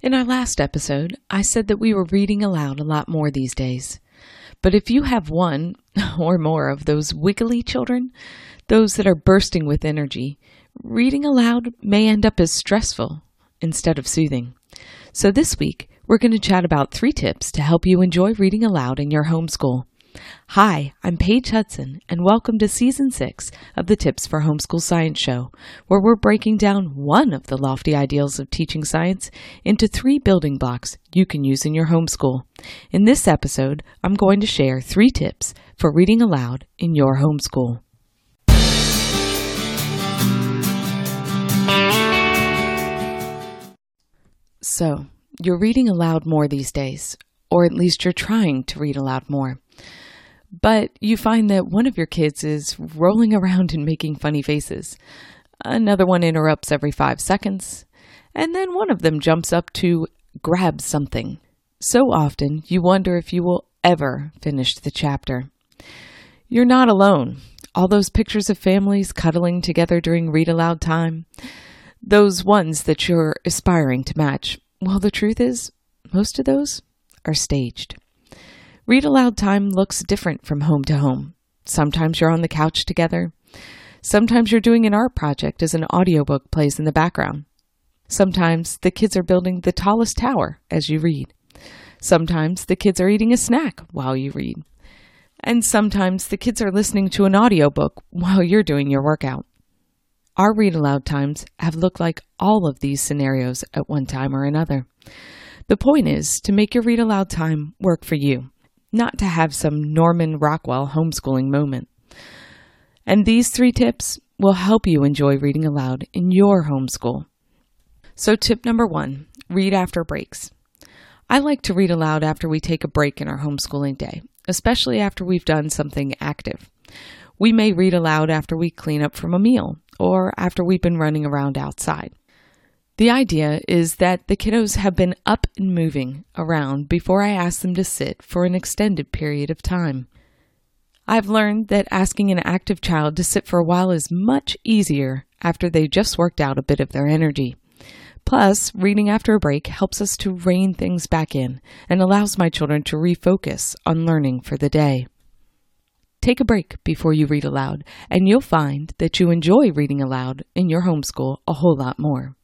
In our last episode, I said that we were reading aloud a lot more these days. But if you have one or more of those wiggly children, those that are bursting with energy, reading aloud may end up as stressful instead of soothing. So this week, we're going to chat about three tips to help you enjoy reading aloud in your homeschool. Hi, I'm Paige Hudson, and welcome to Season 6 of the Tips for Homeschool Science Show, where we're breaking down one of the lofty ideals of teaching science into three building blocks you can use in your homeschool. In this episode, I'm going to share three tips for reading aloud in your homeschool. So, you're reading aloud more these days, or at least you're trying to read aloud more. But you find that one of your kids is rolling around and making funny faces. Another one interrupts every five seconds. And then one of them jumps up to grab something. So often, you wonder if you will ever finish the chapter. You're not alone. All those pictures of families cuddling together during read aloud time, those ones that you're aspiring to match. Well, the truth is, most of those are staged. Read aloud time looks different from home to home. Sometimes you're on the couch together. Sometimes you're doing an art project as an audiobook plays in the background. Sometimes the kids are building the tallest tower as you read. Sometimes the kids are eating a snack while you read. And sometimes the kids are listening to an audiobook while you're doing your workout. Our read aloud times have looked like all of these scenarios at one time or another. The point is to make your read aloud time work for you not to have some Norman Rockwell homeschooling moment. And these three tips will help you enjoy reading aloud in your homeschool. So, tip number one read after breaks. I like to read aloud after we take a break in our homeschooling day, especially after we've done something active. We may read aloud after we clean up from a meal or after we've been running around outside. The idea is that the kiddos have been up and moving around before I ask them to sit for an extended period of time. I've learned that asking an active child to sit for a while is much easier after they've just worked out a bit of their energy. Plus, reading after a break helps us to rein things back in and allows my children to refocus on learning for the day. Take a break before you read aloud, and you'll find that you enjoy reading aloud in your homeschool a whole lot more.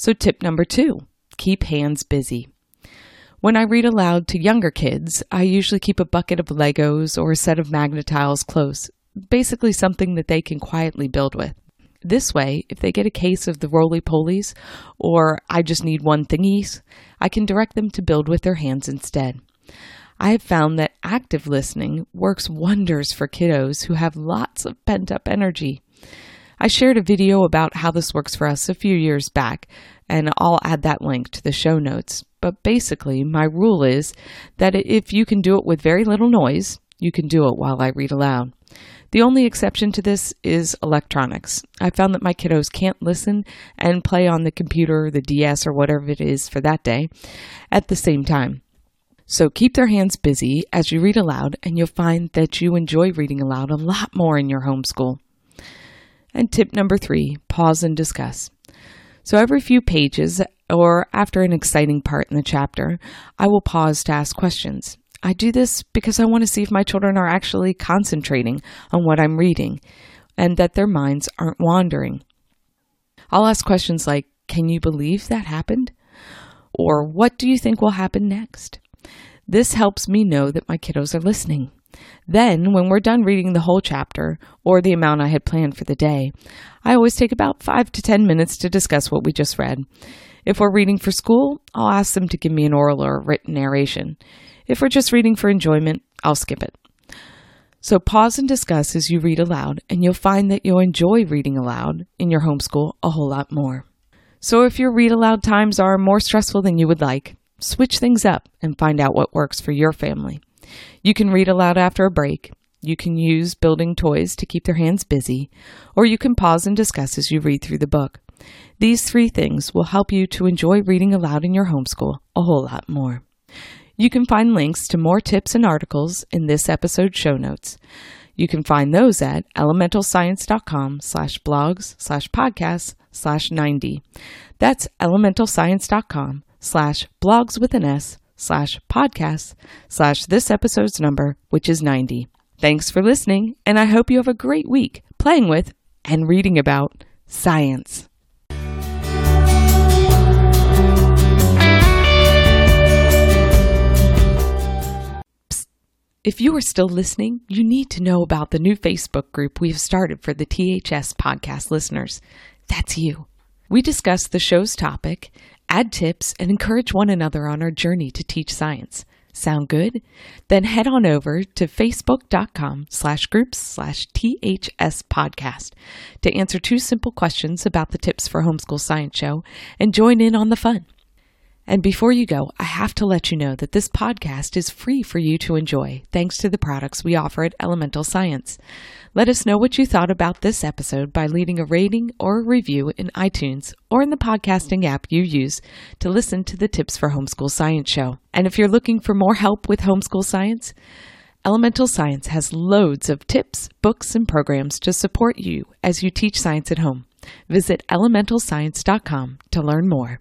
So, tip number two keep hands busy. When I read aloud to younger kids, I usually keep a bucket of Legos or a set of Magna-Tiles close, basically something that they can quietly build with. This way, if they get a case of the roly polies or I just need one thingies, I can direct them to build with their hands instead. I have found that active listening works wonders for kiddos who have lots of pent up energy. I shared a video about how this works for us a few years back, and I'll add that link to the show notes. But basically, my rule is that if you can do it with very little noise, you can do it while I read aloud. The only exception to this is electronics. I found that my kiddos can't listen and play on the computer, the DS, or whatever it is for that day at the same time. So keep their hands busy as you read aloud, and you'll find that you enjoy reading aloud a lot more in your homeschool. And tip number three pause and discuss. So every few pages or after an exciting part in the chapter, I will pause to ask questions. I do this because I want to see if my children are actually concentrating on what I'm reading and that their minds aren't wandering. I'll ask questions like, Can you believe that happened? Or what do you think will happen next? This helps me know that my kiddos are listening. Then, when we're done reading the whole chapter, or the amount I had planned for the day, I always take about five to ten minutes to discuss what we just read. If we're reading for school, I'll ask them to give me an oral or written narration. If we're just reading for enjoyment, I'll skip it. So pause and discuss as you read aloud, and you'll find that you'll enjoy reading aloud in your homeschool a whole lot more. So if your read aloud times are more stressful than you would like, switch things up and find out what works for your family. You can read aloud after a break. You can use building toys to keep their hands busy, or you can pause and discuss as you read through the book. These three things will help you to enjoy reading aloud in your homeschool a whole lot more. You can find links to more tips and articles in this episode's show notes. You can find those at elementalscience.com slash blogs slash podcasts slash 90. That's elementalscience.com slash blogs with an S slash podcasts slash this episode's number, which is 90. Thanks for listening, and I hope you have a great week playing with and reading about science. If you are still listening, you need to know about the new Facebook group we have started for the THS podcast listeners. That's you. We discuss the show's topic, add tips, and encourage one another on our journey to teach science. Sound good? Then head on over to facebook.com slash groups slash THS podcast to answer two simple questions about the Tips for Homeschool Science show and join in on the fun. And before you go, I have to let you know that this podcast is free for you to enjoy thanks to the products we offer at Elemental Science. Let us know what you thought about this episode by leaving a rating or a review in iTunes or in the podcasting app you use to listen to the Tips for Homeschool Science show. And if you're looking for more help with homeschool science, Elemental Science has loads of tips, books, and programs to support you as you teach science at home. Visit elementalscience.com to learn more.